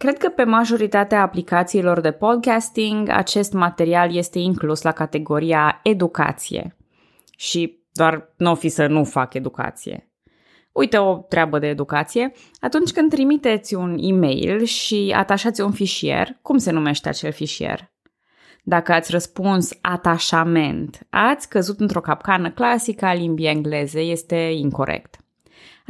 Cred că pe majoritatea aplicațiilor de podcasting acest material este inclus la categoria educație. Și doar nu o fi să nu fac educație. Uite o treabă de educație. Atunci când trimiteți un e-mail și atașați un fișier, cum se numește acel fișier? Dacă ați răspuns atașament, ați căzut într-o capcană clasică a limbii engleze, este incorrect.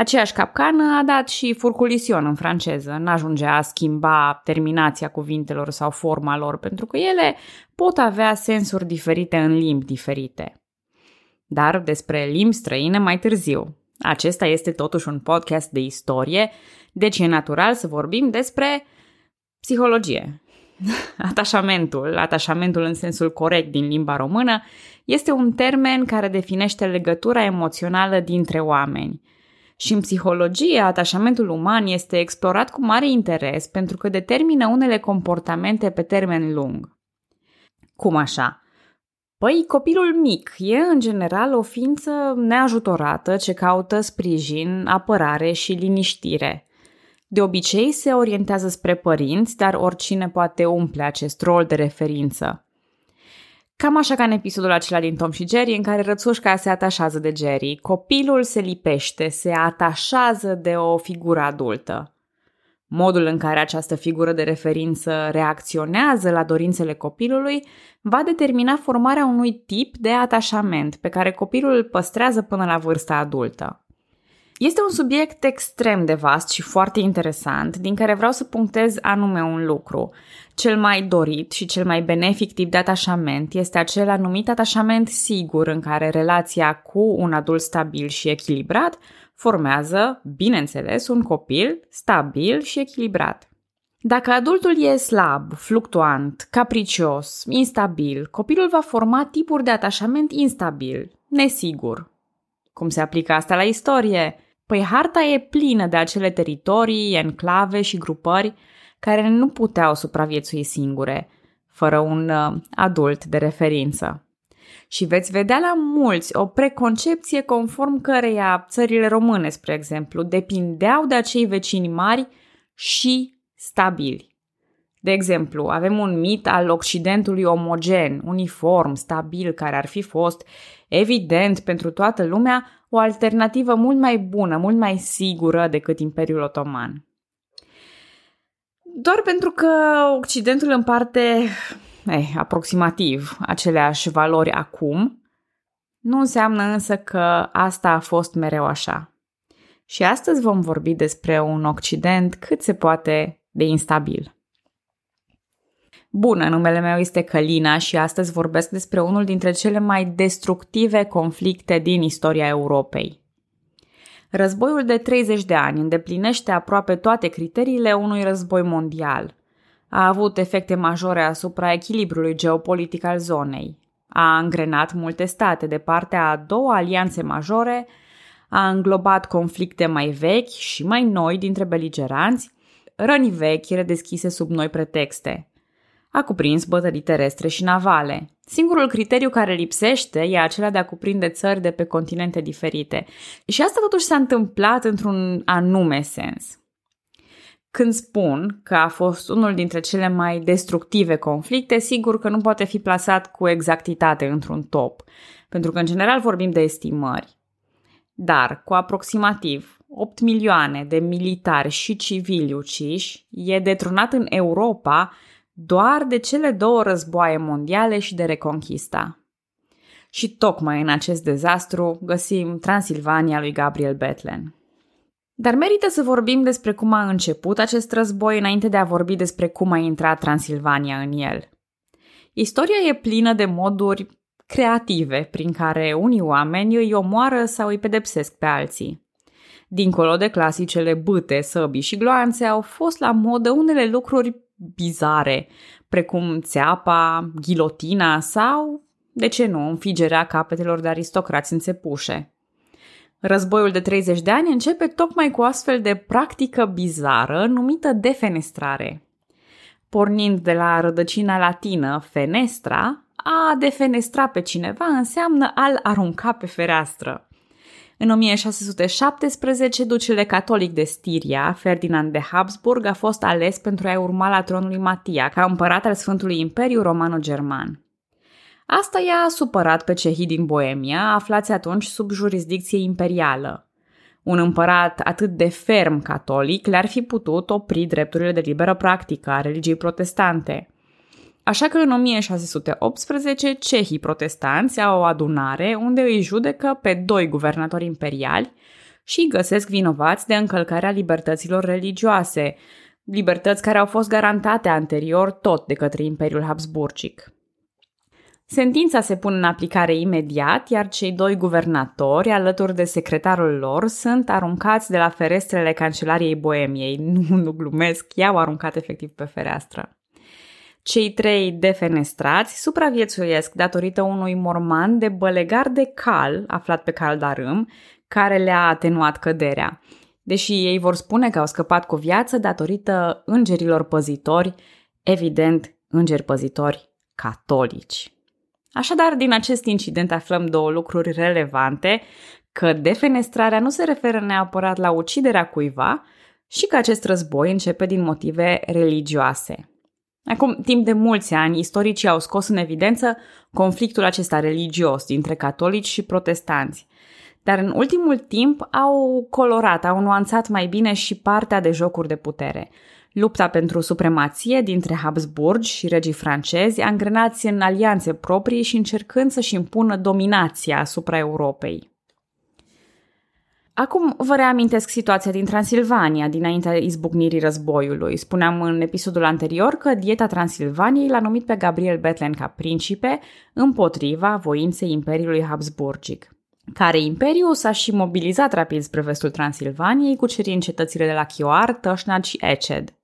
Aceeași capcană a dat și furculision în franceză, n-ajungea a schimba terminația cuvintelor sau forma lor, pentru că ele pot avea sensuri diferite în limbi diferite. Dar despre limbi străine mai târziu. Acesta este totuși un podcast de istorie, deci e natural să vorbim despre psihologie. Atașamentul, atașamentul în sensul corect din limba română, este un termen care definește legătura emoțională dintre oameni – și în psihologie, atașamentul uman este explorat cu mare interes pentru că determină unele comportamente pe termen lung. Cum așa? Păi, copilul mic e în general o ființă neajutorată ce caută sprijin, apărare și liniștire. De obicei se orientează spre părinți, dar oricine poate umple acest rol de referință. Cam așa ca în episodul acela din Tom și Jerry, în care rățușca se atașează de Jerry. Copilul se lipește, se atașează de o figură adultă. Modul în care această figură de referință reacționează la dorințele copilului va determina formarea unui tip de atașament pe care copilul îl păstrează până la vârsta adultă. Este un subiect extrem de vast și foarte interesant, din care vreau să punctez anume un lucru. Cel mai dorit și cel mai benefic tip de atașament este acela numit atașament sigur, în care relația cu un adult stabil și echilibrat formează, bineînțeles, un copil stabil și echilibrat. Dacă adultul e slab, fluctuant, capricios, instabil, copilul va forma tipuri de atașament instabil, nesigur. Cum se aplică asta la istorie? Păi harta e plină de acele teritorii, enclave și grupări care nu puteau supraviețui singure, fără un uh, adult de referință. Și veți vedea la mulți o preconcepție conform căreia țările române, spre exemplu, depindeau de acei vecini mari și stabili. De exemplu, avem un mit al Occidentului omogen, uniform, stabil, care ar fi fost, evident, pentru toată lumea, o alternativă mult mai bună, mult mai sigură decât Imperiul Otoman. Doar pentru că Occidentul împarte eh, aproximativ aceleași valori acum, nu înseamnă însă că asta a fost mereu așa. Și astăzi vom vorbi despre un Occident cât se poate de instabil. Bună, numele meu este Călina și astăzi vorbesc despre unul dintre cele mai destructive conflicte din istoria Europei. Războiul de 30 de ani îndeplinește aproape toate criteriile unui război mondial. A avut efecte majore asupra echilibrului geopolitic al zonei. A îngrenat multe state de partea a două alianțe majore, a înglobat conflicte mai vechi și mai noi dintre beligeranți, răni vechi redeschise sub noi pretexte – a cuprins bătălii terestre și navale. Singurul criteriu care lipsește e acela de a cuprinde țări de pe continente diferite. Și asta totuși s-a întâmplat într-un anume sens. Când spun că a fost unul dintre cele mai destructive conflicte, sigur că nu poate fi plasat cu exactitate într-un top, pentru că în general vorbim de estimări. Dar cu aproximativ 8 milioane de militari și civili uciși, e detrunat în Europa doar de cele două războaie mondiale și de reconchista. Și tocmai în acest dezastru găsim Transilvania lui Gabriel Bethlen. Dar merită să vorbim despre cum a început acest război înainte de a vorbi despre cum a intrat Transilvania în el. Istoria e plină de moduri creative prin care unii oameni îi omoară sau îi pedepsesc pe alții. Dincolo de clasicele bâte, săbii și gloanțe, au fost la modă unele lucruri bizare, precum țeapa, ghilotina sau, de ce nu, înfigerea capetelor de aristocrați înțepușe. Războiul de 30 de ani începe tocmai cu o astfel de practică bizară numită defenestrare. Pornind de la rădăcina latină fenestra, a defenestra pe cineva înseamnă a-l arunca pe fereastră. În 1617, ducele catolic de Stiria, Ferdinand de Habsburg, a fost ales pentru a urma la tronul lui Matia, ca împărat al Sfântului Imperiu Romano-German. Asta i-a supărat pe cehii din Boemia, aflați atunci sub jurisdicție imperială. Un împărat atât de ferm catolic le-ar fi putut opri drepturile de liberă practică a religiei protestante. Așa că în 1618 cehii protestanți au o adunare unde îi judecă pe doi guvernatori imperiali și îi găsesc vinovați de încălcarea libertăților religioase, libertăți care au fost garantate anterior tot de către Imperiul Habsburgic. Sentința se pune în aplicare imediat, iar cei doi guvernatori, alături de secretarul lor, sunt aruncați de la ferestrele Cancelariei Boemiei. Nu, nu glumesc, i-au aruncat efectiv pe fereastră. Cei trei defenestrați supraviețuiesc datorită unui morman de bălegar de cal aflat pe cal darâm, care le-a atenuat căderea. Deși ei vor spune că au scăpat cu viață datorită îngerilor păzitori, evident, îngeri păzitori catolici. Așadar, din acest incident aflăm două lucruri relevante, că defenestrarea nu se referă neapărat la uciderea cuiva și că acest război începe din motive religioase. Acum, timp de mulți ani, istoricii au scos în evidență conflictul acesta religios dintre catolici și protestanți. Dar în ultimul timp au colorat, au nuanțat mai bine și partea de jocuri de putere. Lupta pentru supremație dintre Habsburg și regii francezi, angrenați în alianțe proprii și încercând să-și impună dominația asupra Europei. Acum vă reamintesc situația din Transilvania, dinaintea izbucnirii războiului. Spuneam în episodul anterior că dieta Transilvaniei l-a numit pe Gabriel Bethlen ca principe împotriva voinței Imperiului Habsburgic care imperiu s-a și mobilizat rapid spre vestul Transilvaniei, cucerind cetățile de la Chioar, Tășnad și Eced.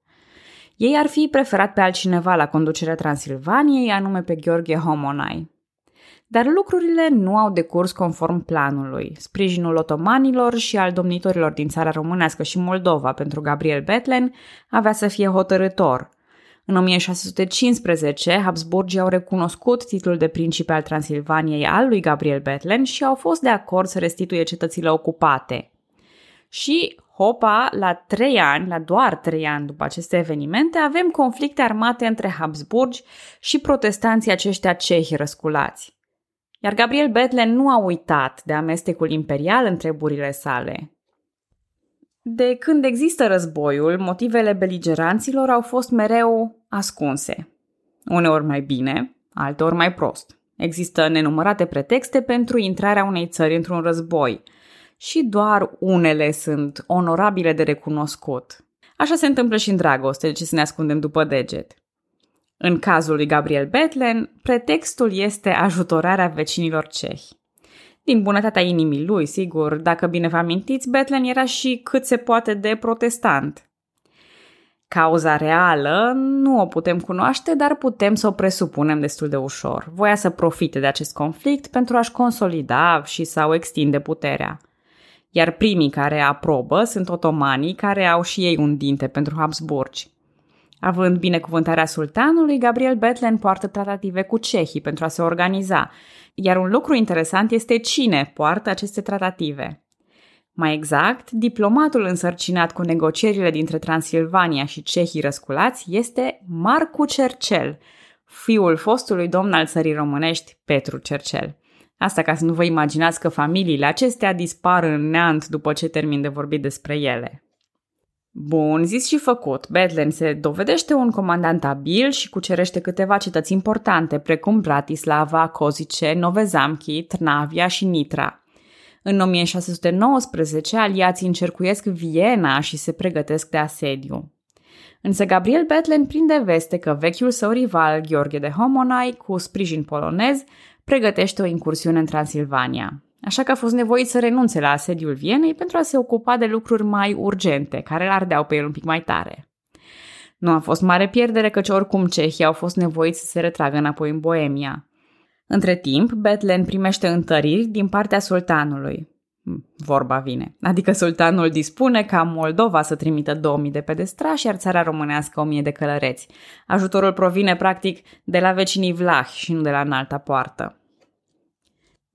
Ei ar fi preferat pe altcineva la conducerea Transilvaniei, anume pe Gheorghe Homonai. Dar lucrurile nu au decurs conform planului. Sprijinul otomanilor și al domnitorilor din țara românească și Moldova pentru Gabriel Betlen avea să fie hotărător. În 1615, Habsburgii au recunoscut titlul de principe al Transilvaniei al lui Gabriel Betlen și au fost de acord să restituie cetățile ocupate. Și Hopa, la trei ani, la doar trei ani după aceste evenimente, avem conflicte armate între Habsburgi și protestanții aceștia cehi răsculați. Iar Gabriel Bethlen nu a uitat de amestecul imperial în treburile sale. De când există războiul, motivele beligeranților au fost mereu ascunse. Uneori mai bine, alteori mai prost. Există nenumărate pretexte pentru intrarea unei țări într-un război și doar unele sunt onorabile de recunoscut. Așa se întâmplă și în dragoste, de ce să ne ascundem după deget. În cazul lui Gabriel Betlen, pretextul este ajutorarea vecinilor cehi. Din bunătatea inimii lui, sigur, dacă bine vă amintiți, Betlen era și cât se poate de protestant. Cauza reală nu o putem cunoaște, dar putem să o presupunem destul de ușor. Voia să profite de acest conflict pentru a-și consolida și sau extinde puterea. Iar primii care aprobă sunt otomanii, care au și ei un dinte pentru Habsburgi. Având binecuvântarea sultanului, Gabriel Betlen poartă tratative cu cehii pentru a se organiza, iar un lucru interesant este cine poartă aceste tratative. Mai exact, diplomatul însărcinat cu negocierile dintre Transilvania și cehii răsculați este Marcu Cercel, fiul fostului domn al țării românești, Petru Cercel. Asta ca să nu vă imaginați că familiile acestea dispar în neant după ce termin de vorbit despre ele. Bun, zis și făcut, Bedlen se dovedește un comandant abil și cucerește câteva cetăți importante, precum Bratislava, Kozice, Novezamki, Trnavia și Nitra. În 1619, aliații încercuiesc Viena și se pregătesc de asediu. Însă Gabriel Betlen prinde veste că vechiul său rival, Gheorghe de Homonai, cu sprijin polonez, pregătește o incursiune în Transilvania așa că a fost nevoit să renunțe la asediul Vienei pentru a se ocupa de lucruri mai urgente, care îl ardeau pe el un pic mai tare. Nu a fost mare pierdere căci oricum cehii au fost nevoiți să se retragă înapoi în Boemia. Între timp, Betlen primește întăriri din partea sultanului. Hm, vorba vine. Adică sultanul dispune ca Moldova să trimită 2000 de pedestrași, iar țara românească 1000 de călăreți. Ajutorul provine practic de la vecinii vlahi și nu de la înalta poartă.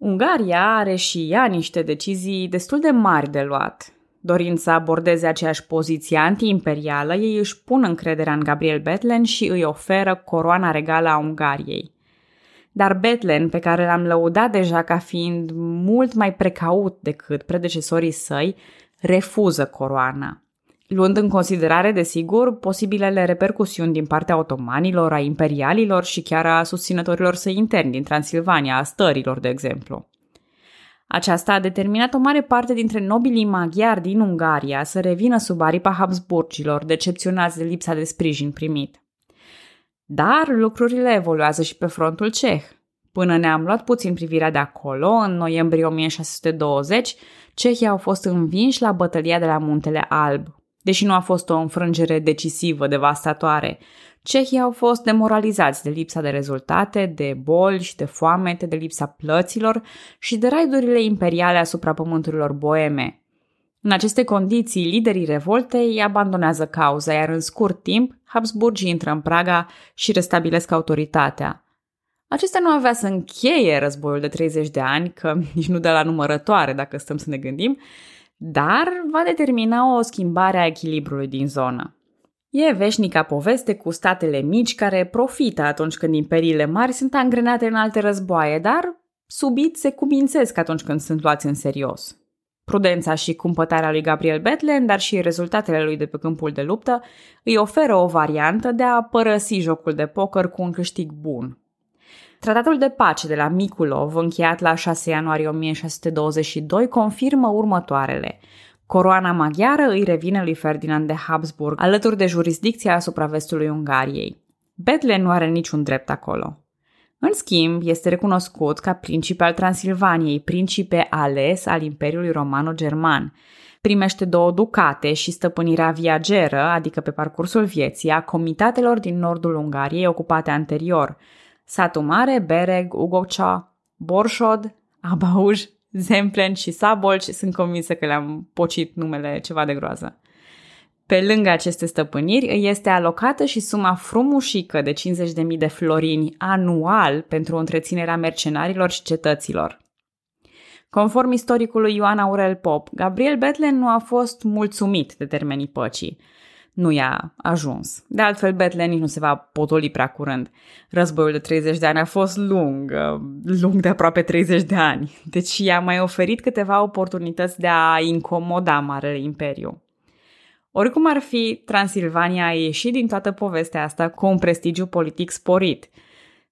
Ungaria are și ea niște decizii destul de mari de luat. Dorind să abordeze aceeași poziție antiimperială, ei își pun încrederea în Gabriel Betlen și îi oferă coroana regală a Ungariei. Dar Betlen, pe care l-am lăudat deja ca fiind mult mai precaut decât predecesorii săi, refuză coroana. Luând în considerare, desigur, posibilele repercusiuni din partea otomanilor, a imperialilor și chiar a susținătorilor săi interni din Transilvania, a stărilor, de exemplu. Aceasta a determinat o mare parte dintre nobilii maghiari din Ungaria să revină sub aripa Habsburgilor, decepționați de lipsa de sprijin primit. Dar lucrurile evoluează și pe frontul ceh. Până ne-am luat puțin privirea de acolo, în noiembrie 1620, cehii au fost învinși la bătălia de la Muntele Alb. Deși nu a fost o înfrângere decisivă, devastatoare, cehii au fost demoralizați de lipsa de rezultate, de boli și de foamete, de lipsa plăților și de raidurile imperiale asupra pământurilor boeme – în aceste condiții, liderii revoltei abandonează cauza, iar în scurt timp, Habsburgii intră în Praga și restabilesc autoritatea. Acesta nu avea să încheie războiul de 30 de ani, că nici nu de la numărătoare, dacă stăm să ne gândim, dar va determina o schimbare a echilibrului din zonă. E veșnica poveste cu statele mici care profită atunci când imperiile mari sunt angrenate în alte războaie, dar subit se cumințesc atunci când sunt luați în serios. Prudența și cumpătarea lui Gabriel Betlen, dar și rezultatele lui de pe câmpul de luptă, îi oferă o variantă de a părăsi jocul de poker cu un câștig bun. Tratatul de pace de la Mikulov, încheiat la 6 ianuarie 1622, confirmă următoarele. Coroana maghiară îi revine lui Ferdinand de Habsburg, alături de jurisdicția asupra vestului Ungariei. Betlen nu are niciun drept acolo. În schimb, este recunoscut ca principe al Transilvaniei, principe ales al Imperiului Romano-German. Primește două ducate și stăpânirea viageră, adică pe parcursul vieții, a comitatelor din nordul Ungariei ocupate anterior. Satu Mare, Bereg, Ugocea, Borșod, Abauj, Zemplen și Sabolci sunt convinsă că le-am pocit numele ceva de groază. Pe lângă aceste stăpâniri, îi este alocată și suma frumușică de 50.000 de florini anual pentru întreținerea mercenarilor și cetăților. Conform istoricului Ioan Aurel Pop, Gabriel Betlen nu a fost mulțumit de termenii păcii. Nu i-a ajuns. De altfel, Betlen nici nu se va potoli prea curând. Războiul de 30 de ani a fost lung, lung de aproape 30 de ani, deci i-a mai oferit câteva oportunități de a incomoda Marele Imperiu. Oricum ar fi, Transilvania a ieșit din toată povestea asta cu un prestigiu politic sporit.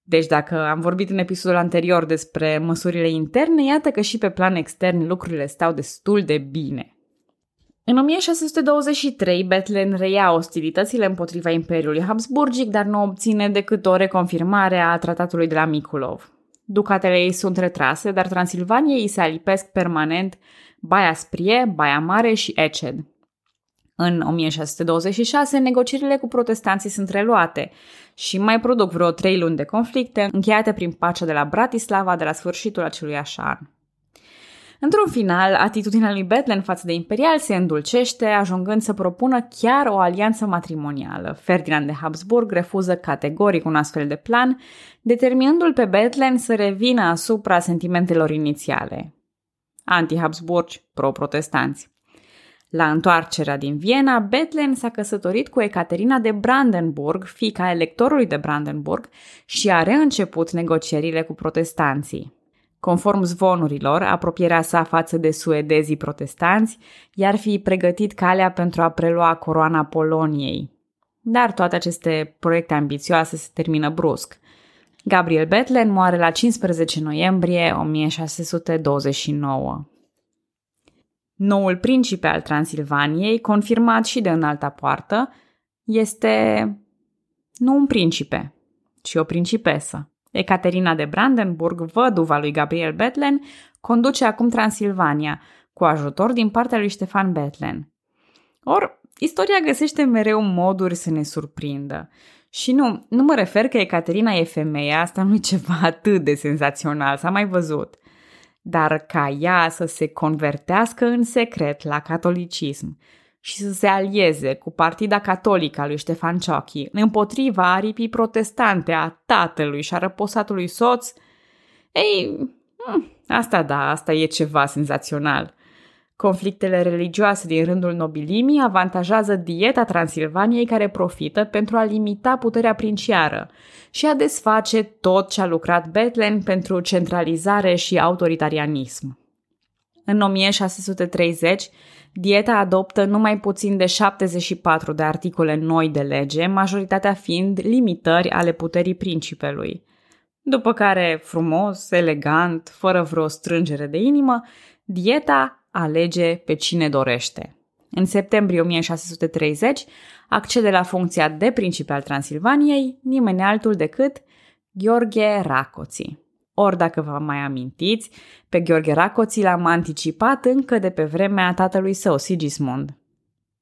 Deci dacă am vorbit în episodul anterior despre măsurile interne, iată că și pe plan extern lucrurile stau destul de bine. În 1623, Bethlen reia ostilitățile împotriva Imperiului Habsburgic, dar nu obține decât o reconfirmare a tratatului de la Mikulov. Ducatele ei sunt retrase, dar Transilvania îi se alipesc permanent Baia Sprie, Baia Mare și Eced. În 1626, negocierile cu protestanții sunt reluate și mai produc vreo trei luni de conflicte, încheiate prin pacea de la Bratislava de la sfârșitul acelui an. Într-un final, atitudinea lui Bethlen față de imperial se îndulcește, ajungând să propună chiar o alianță matrimonială. Ferdinand de Habsburg refuză categoric un astfel de plan, determinându-l pe Bethlen să revină asupra sentimentelor inițiale. Anti-Habsburgi, pro-protestanți. La întoarcerea din Viena, Bethlen s-a căsătorit cu Ecaterina de Brandenburg, fica electorului de Brandenburg, și a reînceput negocierile cu protestanții. Conform zvonurilor, apropierea sa față de suedezii protestanți i-ar fi pregătit calea pentru a prelua coroana Poloniei. Dar toate aceste proiecte ambițioase se termină brusc. Gabriel Bethlen moare la 15 noiembrie 1629. Noul principe al Transilvaniei, confirmat și de înalta poartă, este nu un principe, ci o principesă. Ecaterina de Brandenburg, văduva lui Gabriel Betlen, conduce acum Transilvania, cu ajutor din partea lui Ștefan Betlen. Or, istoria găsește mereu moduri să ne surprindă. Și nu, nu mă refer că Ecaterina e femeia, asta nu e ceva atât de senzațional, s-a mai văzut dar ca ea să se convertească în secret la catolicism și să se alieze cu partida catolică a lui Ștefan Ciochi împotriva aripii protestante a tatălui și a răposatului soț, ei, Hm, asta da, asta e ceva senzațional. Conflictele religioase din rândul nobilimii avantajează dieta Transilvaniei care profită pentru a limita puterea princiară și a desface tot ce a lucrat Bethlen pentru centralizare și autoritarianism. În 1630, dieta adoptă numai puțin de 74 de articole noi de lege, majoritatea fiind limitări ale puterii principelui. După care, frumos, elegant, fără vreo strângere de inimă, dieta alege pe cine dorește. În septembrie 1630 accede la funcția de principe al Transilvaniei nimeni altul decât Gheorghe Racoții. Ori dacă vă mai amintiți, pe Gheorghe Racoții l-am anticipat încă de pe vremea tatălui său, Sigismund.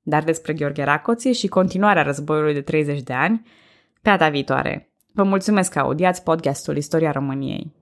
Dar despre Gheorghe Racoții și continuarea războiului de 30 de ani, pe data viitoare. Vă mulțumesc că audiați podcastul Istoria României.